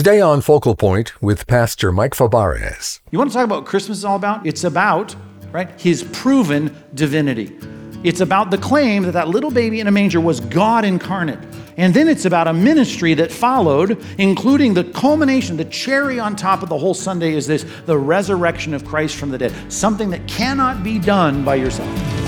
Today on Focal Point with Pastor Mike Fabarez. You want to talk about what Christmas is all about? It's about, right, his proven divinity. It's about the claim that that little baby in a manger was God incarnate. And then it's about a ministry that followed, including the culmination, the cherry on top of the whole Sunday is this the resurrection of Christ from the dead, something that cannot be done by yourself.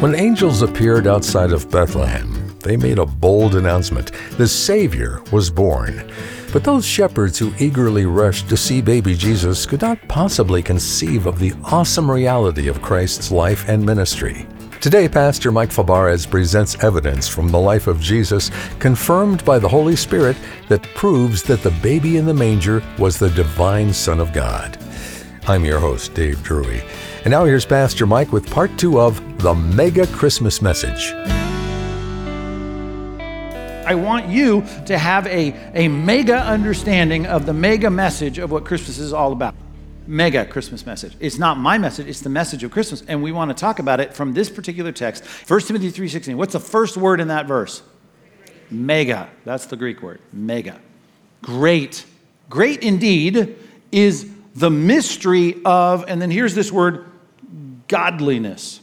When angels appeared outside of Bethlehem, they made a bold announcement the Savior was born. But those shepherds who eagerly rushed to see baby Jesus could not possibly conceive of the awesome reality of Christ's life and ministry. Today, Pastor Mike Fabarez presents evidence from the life of Jesus, confirmed by the Holy Spirit, that proves that the baby in the manger was the divine Son of God. I'm your host, Dave Drury. And now here's Pastor Mike with part two of the Mega Christmas Message. I want you to have a, a mega understanding of the mega message of what Christmas is all about. Mega Christmas message. It's not my message, it's the message of Christmas. And we want to talk about it from this particular text. 1 Timothy 3:16. What's the first word in that verse? Mega. That's the Greek word. Mega. Great. Great indeed is the mystery of, and then here's this word, godliness.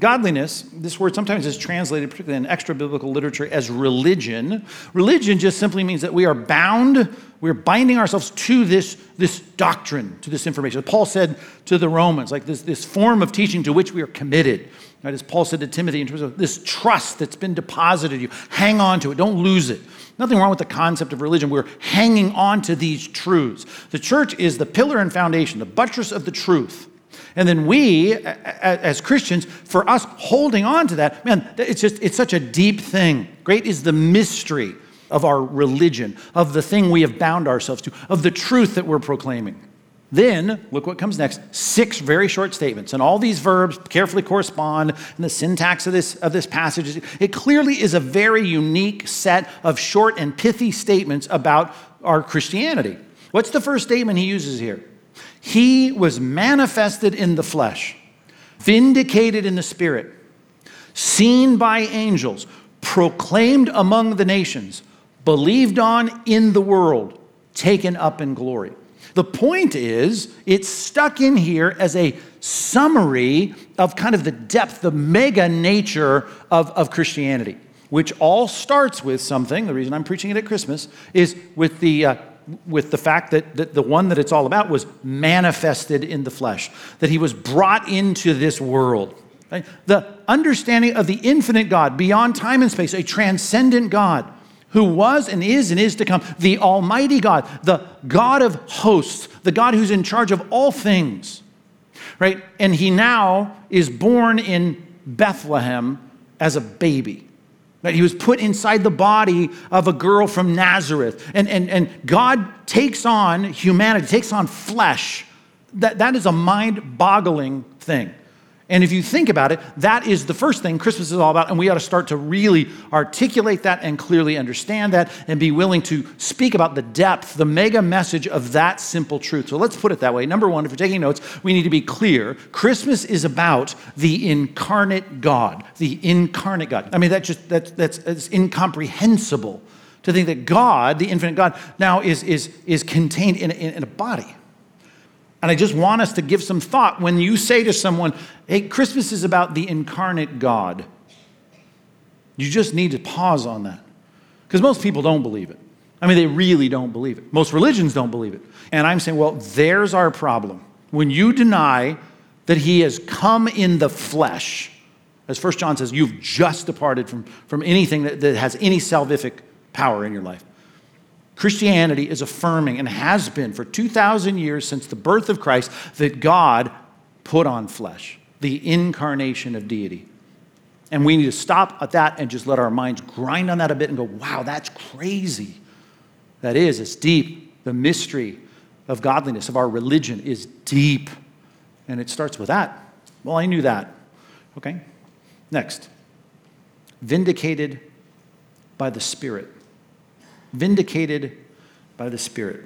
Godliness, this word sometimes is translated, particularly in extra biblical literature, as religion. Religion just simply means that we are bound, we're binding ourselves to this, this doctrine, to this information. Paul said to the Romans, like this, this form of teaching to which we are committed. Right, as Paul said to Timothy, in terms of this trust that's been deposited you, hang on to it, don't lose it. Nothing wrong with the concept of religion. We're hanging on to these truths. The church is the pillar and foundation, the buttress of the truth. And then we, as Christians, for us holding on to that, man, it's just, it's such a deep thing. Great is the mystery of our religion, of the thing we have bound ourselves to, of the truth that we're proclaiming. Then, look what comes next six very short statements. And all these verbs carefully correspond, and the syntax of this, of this passage, it clearly is a very unique set of short and pithy statements about our Christianity. What's the first statement he uses here? He was manifested in the flesh, vindicated in the spirit, seen by angels, proclaimed among the nations, believed on in the world, taken up in glory. The point is, it's stuck in here as a summary of kind of the depth, the mega nature of, of Christianity, which all starts with something. The reason I'm preaching it at Christmas is with the uh, with the fact that, that the one that it's all about was manifested in the flesh, that he was brought into this world. Right? The understanding of the infinite God, beyond time and space, a transcendent God who was and is and is to come, the Almighty God, the God of hosts, the God who's in charge of all things. Right? And he now is born in Bethlehem as a baby. That he was put inside the body of a girl from Nazareth. And, and, and God takes on humanity, takes on flesh. That, that is a mind boggling thing. And if you think about it, that is the first thing Christmas is all about. And we ought to start to really articulate that and clearly understand that and be willing to speak about the depth, the mega message of that simple truth. So let's put it that way. Number one, if you're taking notes, we need to be clear. Christmas is about the incarnate God, the incarnate God. I mean, that just, that, that's, that's incomprehensible to think that God, the infinite God, now is, is, is contained in, in, in a body. And I just want us to give some thought when you say to someone, hey, Christmas is about the incarnate God. You just need to pause on that. Because most people don't believe it. I mean, they really don't believe it. Most religions don't believe it. And I'm saying, well, there's our problem. When you deny that he has come in the flesh, as First John says, you've just departed from, from anything that, that has any salvific power in your life. Christianity is affirming and has been for 2,000 years since the birth of Christ that God put on flesh, the incarnation of deity. And we need to stop at that and just let our minds grind on that a bit and go, wow, that's crazy. That is, it's deep. The mystery of godliness, of our religion, is deep. And it starts with that. Well, I knew that. Okay, next. vindicated by the Spirit. Vindicated by the Spirit.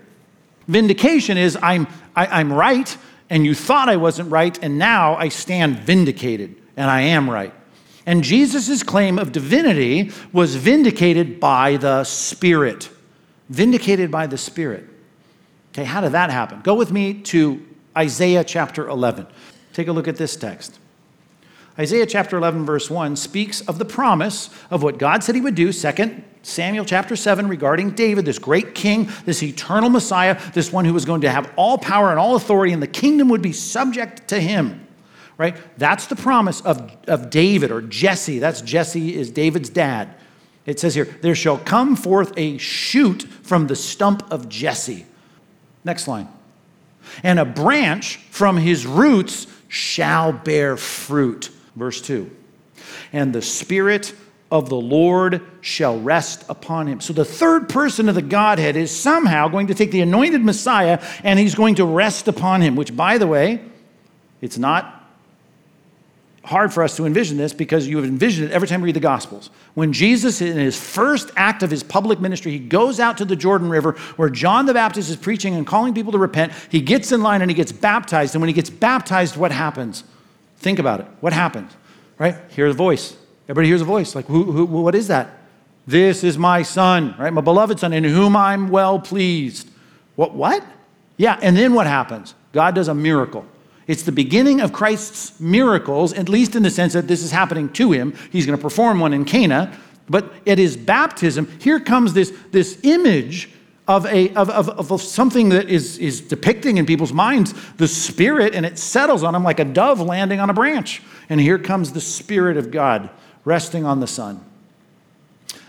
Vindication is I'm, I, am i am right, and you thought I wasn't right, and now I stand vindicated, and I am right. And Jesus' claim of divinity was vindicated by the Spirit. Vindicated by the Spirit. Okay, how did that happen? Go with me to Isaiah chapter 11. Take a look at this text. Isaiah chapter 11, verse 1 speaks of the promise of what God said he would do. Second, Samuel chapter 7 regarding David, this great king, this eternal Messiah, this one who was going to have all power and all authority, and the kingdom would be subject to him. Right? That's the promise of, of David or Jesse. That's Jesse is David's dad. It says here, there shall come forth a shoot from the stump of Jesse. Next line. And a branch from his roots shall bear fruit. Verse 2. And the Spirit of the Lord shall rest upon him. So the third person of the Godhead is somehow going to take the anointed Messiah and he's going to rest upon him, which, by the way, it's not hard for us to envision this because you have envisioned it every time we read the Gospels. When Jesus, in his first act of his public ministry, he goes out to the Jordan River where John the Baptist is preaching and calling people to repent. He gets in line and he gets baptized. And when he gets baptized, what happens? Think about it. What happens? Right? Hear the voice. Everybody hears a voice. Like, who, who, what is that? This is my son, right? My beloved son, in whom I'm well pleased. What? What? Yeah. And then what happens? God does a miracle. It's the beginning of Christ's miracles, at least in the sense that this is happening to him. He's going to perform one in Cana. But at his baptism, here comes this, this image of, a, of, of, of something that is, is depicting in people's minds the Spirit, and it settles on him like a dove landing on a branch. And here comes the Spirit of God resting on the Son.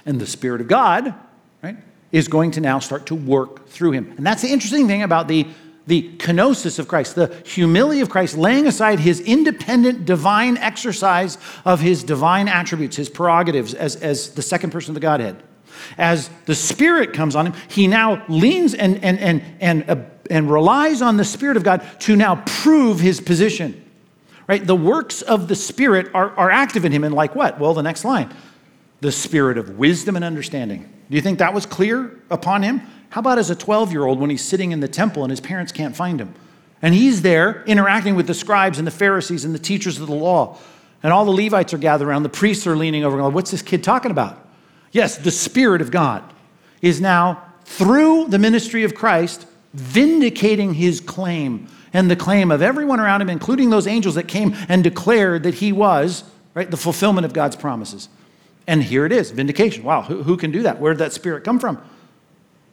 And the Spirit of God, right, is going to now start to work through him. And that's the interesting thing about the the kenosis of Christ, the humility of Christ, laying aside his independent divine exercise of his divine attributes, his prerogatives as, as the second person of the Godhead. As the Spirit comes on him, he now leans and, and, and, and, uh, and relies on the Spirit of God to now prove his position. Right? The works of the Spirit are, are active in him, and like what? Well, the next line the Spirit of wisdom and understanding. Do you think that was clear upon him? How about as a 12 year old when he's sitting in the temple and his parents can't find him? And he's there interacting with the scribes and the Pharisees and the teachers of the law. And all the Levites are gathered around. The priests are leaning over, and going, What's this kid talking about? Yes, the Spirit of God is now, through the ministry of Christ, vindicating his claim and the claim of everyone around him, including those angels that came and declared that he was, right, the fulfillment of God's promises. And here it is vindication. Wow, who, who can do that? Where did that Spirit come from?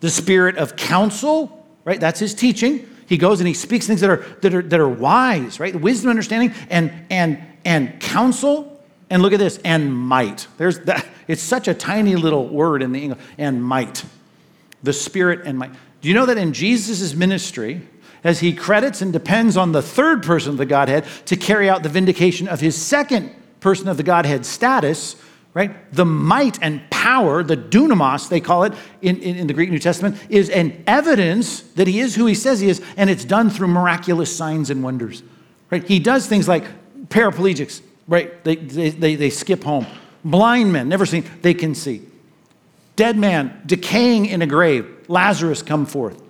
the spirit of counsel, right? That's his teaching. He goes and he speaks things that are, that are, that are wise, right? Wisdom, understanding, and, and, and counsel. And look at this, and might. There's that. It's such a tiny little word in the English, and might. The spirit and might. Do you know that in Jesus' ministry, as he credits and depends on the third person of the Godhead to carry out the vindication of his second person of the Godhead status, right? The might and power, the dunamis, they call it in, in, in, the Greek New Testament, is an evidence that he is who he says he is, and it's done through miraculous signs and wonders, right? He does things like paraplegics, right? They, they, they, they skip home. Blind men, never seen, they can see. Dead man, decaying in a grave, Lazarus come forth.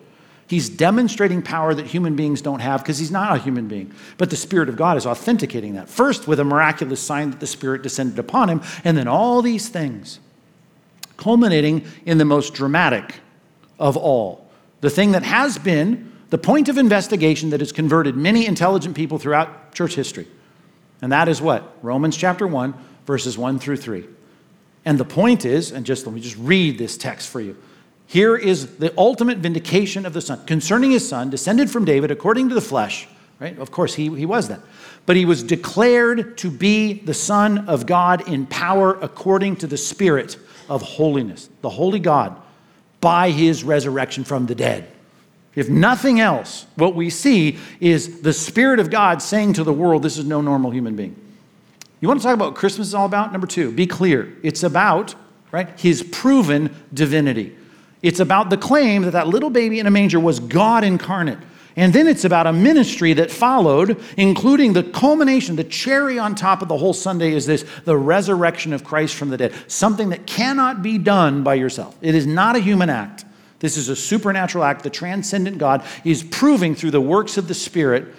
He's demonstrating power that human beings don't have because he's not a human being. But the Spirit of God is authenticating that. First, with a miraculous sign that the Spirit descended upon him, and then all these things, culminating in the most dramatic of all. The thing that has been the point of investigation that has converted many intelligent people throughout church history. And that is what? Romans chapter 1, verses 1 through 3. And the point is, and just let me just read this text for you. Here is the ultimate vindication of the Son. Concerning his Son, descended from David according to the flesh, right? Of course, he, he was that. But he was declared to be the Son of God in power according to the Spirit of holiness, the holy God, by his resurrection from the dead. If nothing else, what we see is the Spirit of God saying to the world, this is no normal human being. You want to talk about what Christmas is all about? Number two, be clear. It's about, right, his proven divinity. It's about the claim that that little baby in a manger was God incarnate. And then it's about a ministry that followed, including the culmination, the cherry on top of the whole Sunday is this the resurrection of Christ from the dead, something that cannot be done by yourself. It is not a human act. This is a supernatural act. The transcendent God is proving through the works of the Spirit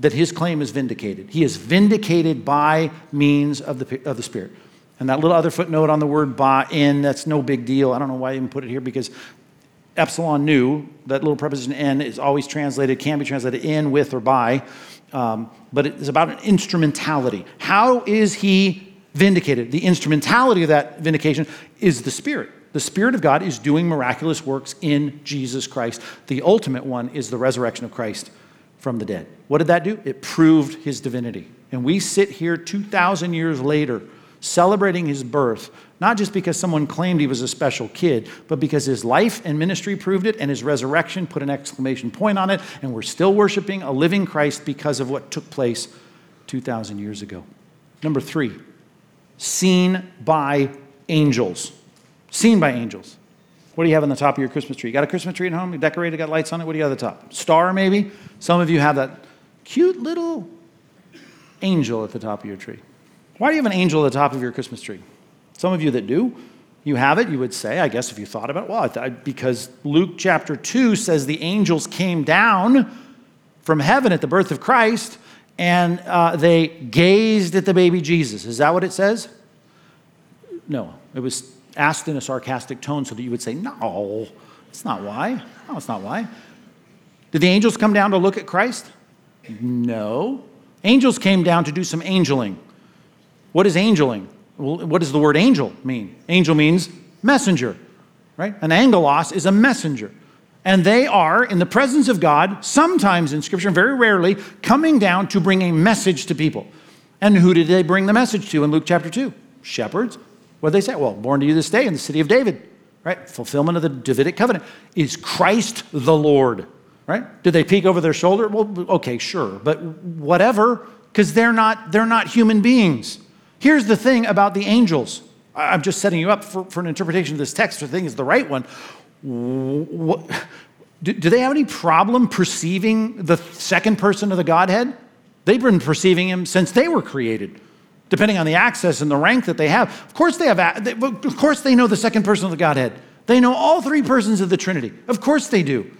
that his claim is vindicated. He is vindicated by means of the, of the Spirit. And that little other footnote on the word by in, that's no big deal. I don't know why I even put it here because epsilon nu, that little preposition in, is always translated, can be translated in, with, or by. Um, but it's about an instrumentality. How is he vindicated? The instrumentality of that vindication is the Spirit. The Spirit of God is doing miraculous works in Jesus Christ. The ultimate one is the resurrection of Christ from the dead. What did that do? It proved his divinity. And we sit here 2,000 years later celebrating his birth, not just because someone claimed he was a special kid, but because his life and ministry proved it and his resurrection put an exclamation point on it, and we're still worshiping a living Christ because of what took place 2,000 years ago. Number three, seen by angels. Seen by angels. What do you have on the top of your Christmas tree? You got a Christmas tree at home? You decorated, got lights on it? What do you have at the top? Star, maybe? Some of you have that cute little angel at the top of your tree. Why do you have an angel at the top of your Christmas tree? Some of you that do, you have it, you would say, I guess if you thought about it, well, th- because Luke chapter 2 says the angels came down from heaven at the birth of Christ and uh, they gazed at the baby Jesus. Is that what it says? No, it was asked in a sarcastic tone so that you would say, no, it's not why. No, it's not why. Did the angels come down to look at Christ? No. Angels came down to do some angeling. What is angeling? Well, what does the word angel mean? Angel means messenger, right? An angelos is a messenger. And they are, in the presence of God, sometimes in Scripture, very rarely, coming down to bring a message to people. And who did they bring the message to in Luke chapter 2? Shepherds. What did they say? Well, born to you this day in the city of David, right? Fulfillment of the Davidic covenant. Is Christ the Lord, right? Did they peek over their shoulder? Well, okay, sure, but whatever, because they're not, they're not human beings. Here's the thing about the angels. I'm just setting you up for, for an interpretation of this text. The thing is the right one. What, do, do they have any problem perceiving the second person of the Godhead? They've been perceiving him since they were created, depending on the access and the rank that they have. Of course, they have. Of course, they know the second person of the Godhead. They know all three persons of the Trinity. Of course, they do.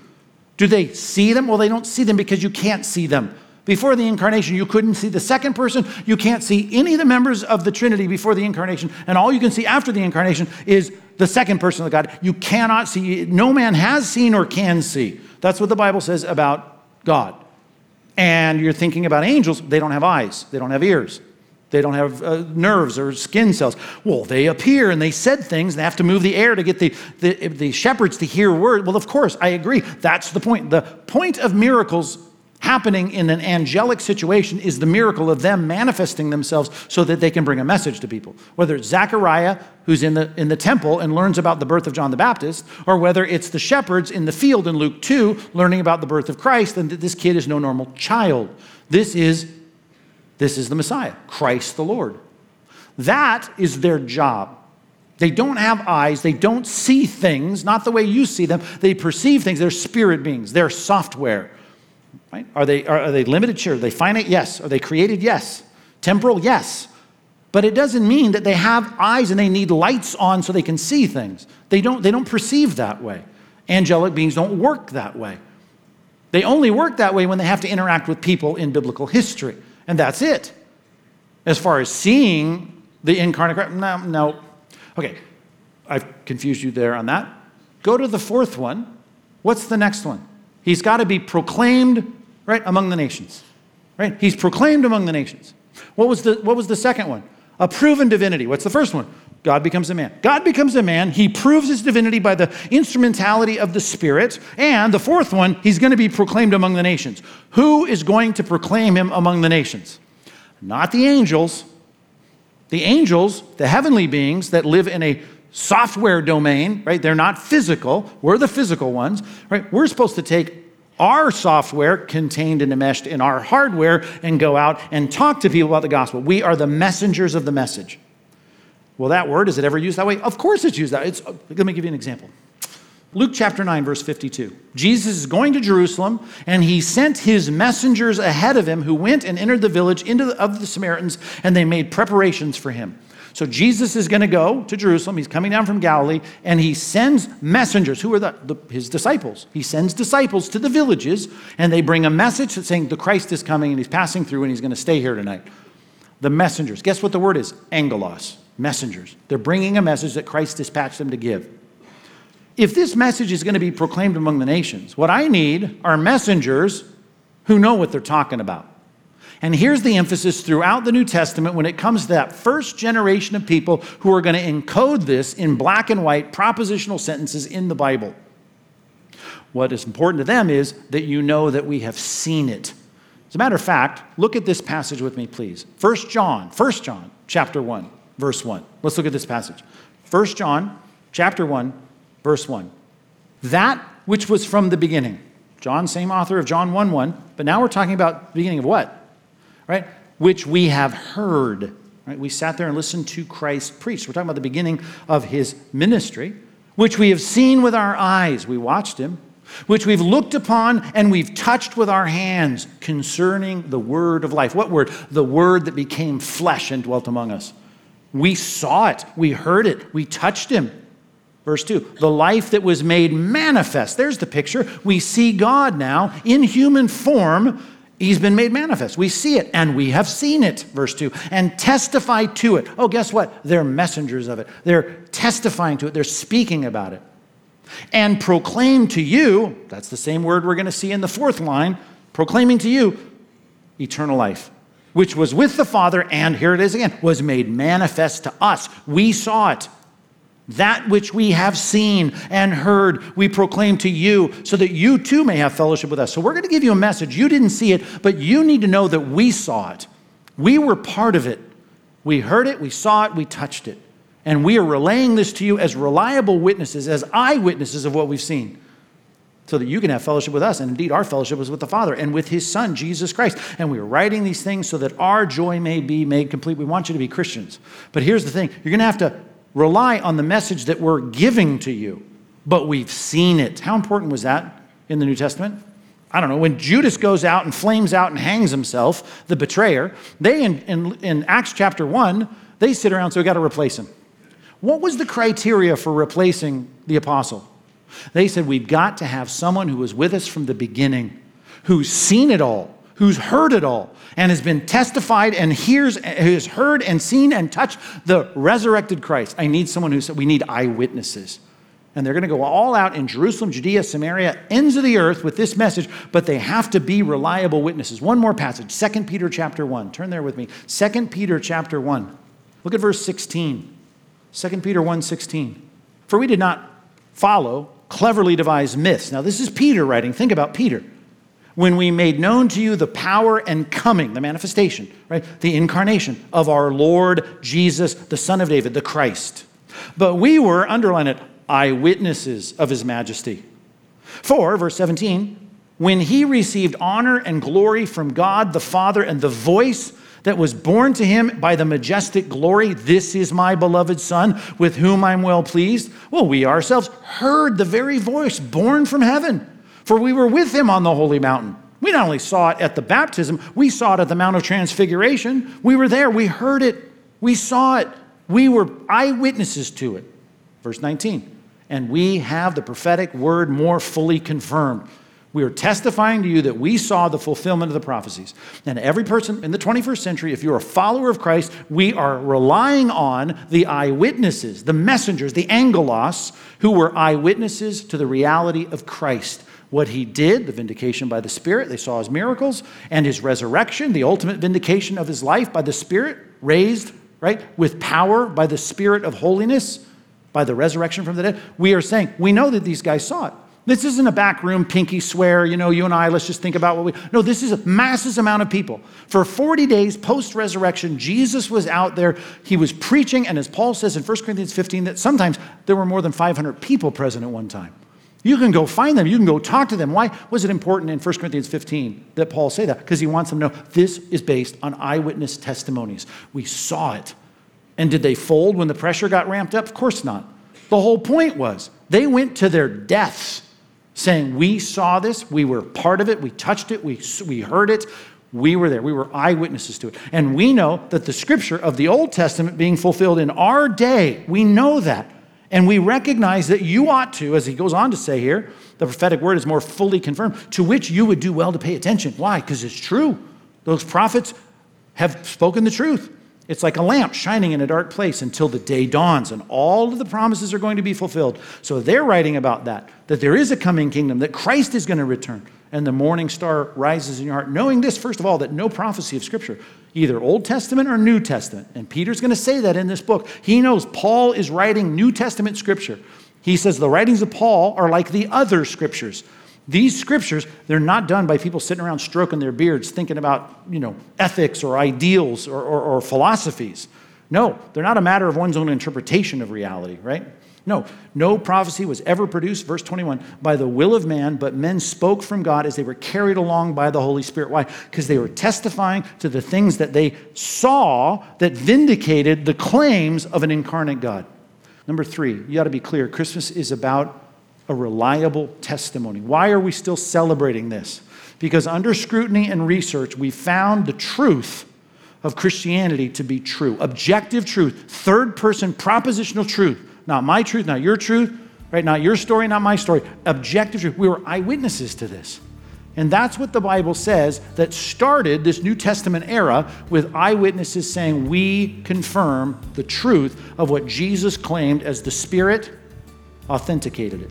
Do they see them? Well, they don't see them because you can't see them. Before the incarnation, you couldn't see the second person. You can't see any of the members of the Trinity before the incarnation. And all you can see after the incarnation is the second person of God. You cannot see, no man has seen or can see. That's what the Bible says about God. And you're thinking about angels, they don't have eyes, they don't have ears, they don't have uh, nerves or skin cells. Well, they appear and they said things, they have to move the air to get the, the, the shepherds to hear word. Well, of course, I agree. That's the point. The point of miracles happening in an angelic situation is the miracle of them manifesting themselves so that they can bring a message to people. Whether it's Zechariah, who's in the, in the temple and learns about the birth of John the Baptist, or whether it's the shepherds in the field in Luke 2 learning about the birth of Christ and that this kid is no normal child. This is, this is the Messiah, Christ the Lord. That is their job. They don't have eyes. They don't see things, not the way you see them. They perceive things. They're spirit beings. They're software. Right? Are, they, are, are they limited? Sure. Are they finite? Yes. Are they created? Yes. Temporal? Yes. But it doesn't mean that they have eyes and they need lights on so they can see things. They don't, they don't perceive that way. Angelic beings don't work that way. They only work that way when they have to interact with people in biblical history. And that's it. As far as seeing the incarnate Christ, no, no. Okay, I've confused you there on that. Go to the fourth one. What's the next one? He's got to be proclaimed, right, among the nations. Right? He's proclaimed among the nations. What was the, what was the second one? A proven divinity. What's the first one? God becomes a man. God becomes a man. He proves his divinity by the instrumentality of the Spirit. And the fourth one, he's going to be proclaimed among the nations. Who is going to proclaim him among the nations? Not the angels. The angels, the heavenly beings that live in a software domain, right? They're not physical. We're the physical ones, right? We're supposed to take our software contained and enmeshed in our hardware and go out and talk to people about the gospel. We are the messengers of the message. Well, that word, is it ever used that way? Of course it's used that. It's, let me give you an example. Luke chapter 9, verse 52. Jesus is going to Jerusalem, and he sent his messengers ahead of him who went and entered the village the, of the Samaritans, and they made preparations for him. So Jesus is going to go to Jerusalem. He's coming down from Galilee, and he sends messengers, who are the, the, his disciples. He sends disciples to the villages, and they bring a message saying the Christ is coming, and he's passing through, and he's going to stay here tonight. The messengers. Guess what the word is? Angelos. Messengers. They're bringing a message that Christ dispatched them to give. If this message is going to be proclaimed among the nations, what I need are messengers who know what they're talking about. And here's the emphasis throughout the New Testament when it comes to that first generation of people who are going to encode this in black and white propositional sentences in the Bible. What is important to them is that you know that we have seen it. As a matter of fact, look at this passage with me, please. 1 John, 1 John, chapter 1, verse 1. Let's look at this passage. 1 John, chapter 1, verse 1. That which was from the beginning. John, same author of John 1 1, but now we're talking about the beginning of what? right? Which we have heard. Right? We sat there and listened to Christ preach. We're talking about the beginning of his ministry, which we have seen with our eyes. We watched him, which we've looked upon and we've touched with our hands concerning the word of life. What word? The word that became flesh and dwelt among us. We saw it, we heard it, we touched him. Verse 2 the life that was made manifest. There's the picture. We see God now in human form He's been made manifest. We see it and we have seen it, verse 2, and testify to it. Oh, guess what? They're messengers of it. They're testifying to it, they're speaking about it. And proclaim to you, that's the same word we're going to see in the fourth line, proclaiming to you eternal life, which was with the Father, and here it is again, was made manifest to us. We saw it. That which we have seen and heard, we proclaim to you so that you too may have fellowship with us. So, we're going to give you a message. You didn't see it, but you need to know that we saw it. We were part of it. We heard it, we saw it, we touched it. And we are relaying this to you as reliable witnesses, as eyewitnesses of what we've seen, so that you can have fellowship with us. And indeed, our fellowship is with the Father and with His Son, Jesus Christ. And we are writing these things so that our joy may be made complete. We want you to be Christians. But here's the thing you're going to have to rely on the message that we're giving to you, but we've seen it. How important was that in the New Testament? I don't know. When Judas goes out and flames out and hangs himself, the betrayer, they in, in, in Acts chapter 1, they sit around, so we got to replace him. What was the criteria for replacing the apostle? They said, We've got to have someone who was with us from the beginning, who's seen it all, who's heard it all, and has been testified and hears, has heard and seen and touched the resurrected Christ. I need someone who said, we need eyewitnesses. And they're going to go all out in Jerusalem, Judea, Samaria, ends of the earth with this message, but they have to be reliable witnesses. One more passage, 2 Peter chapter 1. Turn there with me. 2 Peter chapter 1. Look at verse 16. 2 Peter 1 16. For we did not follow cleverly devised myths. Now, this is Peter writing. Think about Peter when we made known to you the power and coming, the manifestation, right? The incarnation of our Lord Jesus, the Son of David, the Christ. But we were, underline it, eyewitnesses of his majesty. For, verse 17, when he received honor and glory from God the Father and the voice that was born to him by the majestic glory, This is my beloved Son, with whom I'm well pleased. Well, we ourselves heard the very voice born from heaven for we were with him on the holy mountain. We not only saw it at the baptism, we saw it at the Mount of Transfiguration. We were there, we heard it, we saw it, we were eyewitnesses to it. Verse 19, and we have the prophetic word more fully confirmed. We are testifying to you that we saw the fulfillment of the prophecies. And every person in the 21st century, if you're a follower of Christ, we are relying on the eyewitnesses, the messengers, the angelos, who were eyewitnesses to the reality of Christ what he did, the vindication by the Spirit, they saw his miracles, and his resurrection, the ultimate vindication of his life by the Spirit, raised, right, with power by the Spirit of holiness, by the resurrection from the dead. We are saying, we know that these guys saw it. This isn't a backroom pinky swear, you know, you and I, let's just think about what we. No, this is a massive amount of people. For 40 days post resurrection, Jesus was out there. He was preaching, and as Paul says in 1 Corinthians 15, that sometimes there were more than 500 people present at one time. You can go find them. You can go talk to them. Why was it important in 1 Corinthians 15 that Paul say that? Because he wants them to know this is based on eyewitness testimonies. We saw it. And did they fold when the pressure got ramped up? Of course not. The whole point was they went to their deaths saying, We saw this, we were part of it, we touched it, we, we heard it, we were there. We were eyewitnesses to it. And we know that the scripture of the Old Testament being fulfilled in our day, we know that. And we recognize that you ought to, as he goes on to say here, the prophetic word is more fully confirmed, to which you would do well to pay attention. Why? Because it's true. Those prophets have spoken the truth. It's like a lamp shining in a dark place until the day dawns and all of the promises are going to be fulfilled. So they're writing about that, that there is a coming kingdom, that Christ is going to return, and the morning star rises in your heart. Knowing this, first of all, that no prophecy of Scripture, either Old Testament or New Testament, and Peter's going to say that in this book, he knows Paul is writing New Testament Scripture. He says the writings of Paul are like the other Scriptures. These scriptures, they're not done by people sitting around stroking their beards thinking about, you know, ethics or ideals or, or, or philosophies. No, they're not a matter of one's own interpretation of reality, right? No, no prophecy was ever produced, verse 21, by the will of man, but men spoke from God as they were carried along by the Holy Spirit. Why? Because they were testifying to the things that they saw that vindicated the claims of an incarnate God. Number three, you got to be clear Christmas is about a reliable testimony. Why are we still celebrating this? Because under scrutiny and research, we found the truth of Christianity to be true objective truth, third person propositional truth. Not my truth, not your truth, right? Not your story, not my story. Objective truth. We were eyewitnesses to this. And that's what the Bible says that started this New Testament era with eyewitnesses saying, We confirm the truth of what Jesus claimed as the Spirit authenticated it.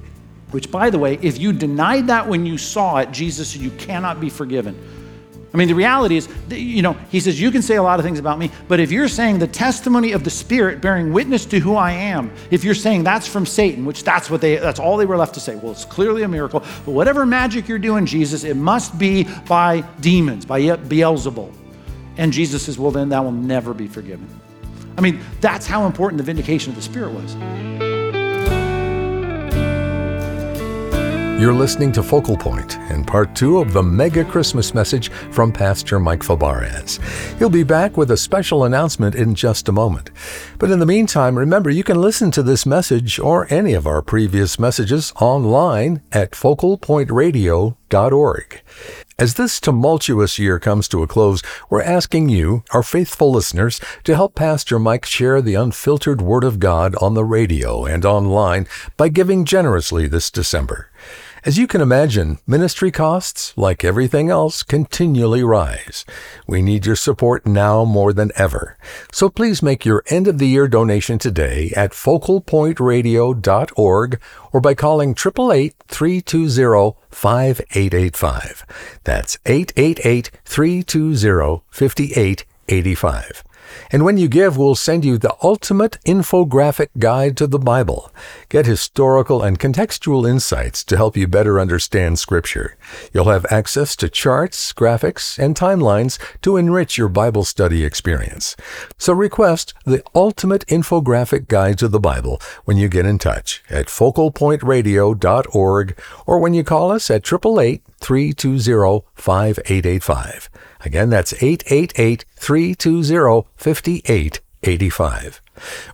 Which, by the way, if you denied that when you saw it, Jesus said, You cannot be forgiven. I mean, the reality is, you know, he says, You can say a lot of things about me, but if you're saying the testimony of the Spirit bearing witness to who I am, if you're saying that's from Satan, which that's what they, that's all they were left to say, well, it's clearly a miracle, but whatever magic you're doing, Jesus, it must be by demons, by Beelzebul. And Jesus says, Well, then that will never be forgiven. I mean, that's how important the vindication of the Spirit was. You're listening to Focal Point and part two of the mega Christmas message from Pastor Mike Fabarez. He'll be back with a special announcement in just a moment. But in the meantime, remember you can listen to this message or any of our previous messages online at focalpointradio.org. As this tumultuous year comes to a close, we're asking you, our faithful listeners, to help Pastor Mike share the unfiltered Word of God on the radio and online by giving generously this December. As you can imagine, ministry costs, like everything else, continually rise. We need your support now more than ever. So please make your end of the year donation today at focalpointradio.org or by calling 888 320 5885. That's 888 320 5885. And when you give, we'll send you the ultimate infographic guide to the Bible. Get historical and contextual insights to help you better understand Scripture. You'll have access to charts, graphics, and timelines to enrich your Bible study experience. So request the ultimate infographic guide to the Bible when you get in touch at focalpointradio.org or when you call us at 888 320 5885. Again, that's 888 320 5885.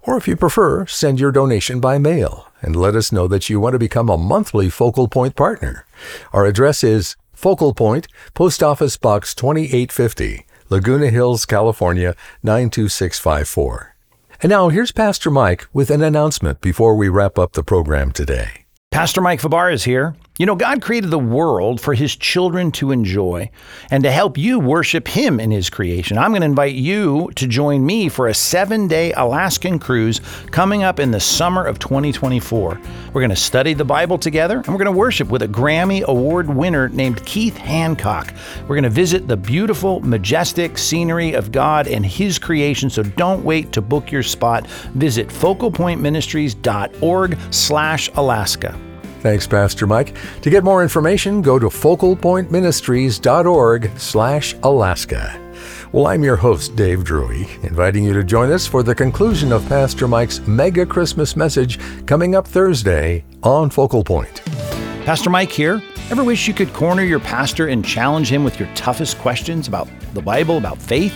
Or if you prefer, send your donation by mail and let us know that you want to become a monthly Focal Point partner. Our address is Focal Point, Post Office Box 2850, Laguna Hills, California 92654. And now here's Pastor Mike with an announcement before we wrap up the program today. Pastor Mike Fabarez here. You know, God created the world for his children to enjoy and to help you worship him in his creation. I'm going to invite you to join me for a seven day Alaskan cruise coming up in the summer of 2024. We're going to study the Bible together and we're going to worship with a Grammy Award winner named Keith Hancock. We're going to visit the beautiful, majestic scenery of God and his creation. So don't wait to book your spot. Visit focalpointministries.org slash Alaska. Thanks, Pastor Mike. To get more information, go to focalpointministries.org slash Alaska. Well, I'm your host, Dave Drury, inviting you to join us for the conclusion of Pastor Mike's mega Christmas message coming up Thursday on Focal Point. Pastor Mike here. Ever wish you could corner your pastor and challenge him with your toughest questions about the Bible, about faith?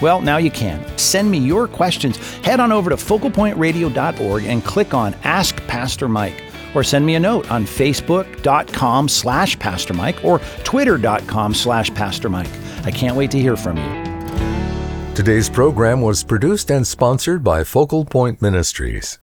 Well, now you can. Send me your questions. Head on over to focalpointradio.org and click on Ask Pastor Mike. Or send me a note on facebook.com slash Pastor Mike or twitter.com slash Pastor Mike. I can't wait to hear from you. Today's program was produced and sponsored by Focal Point Ministries.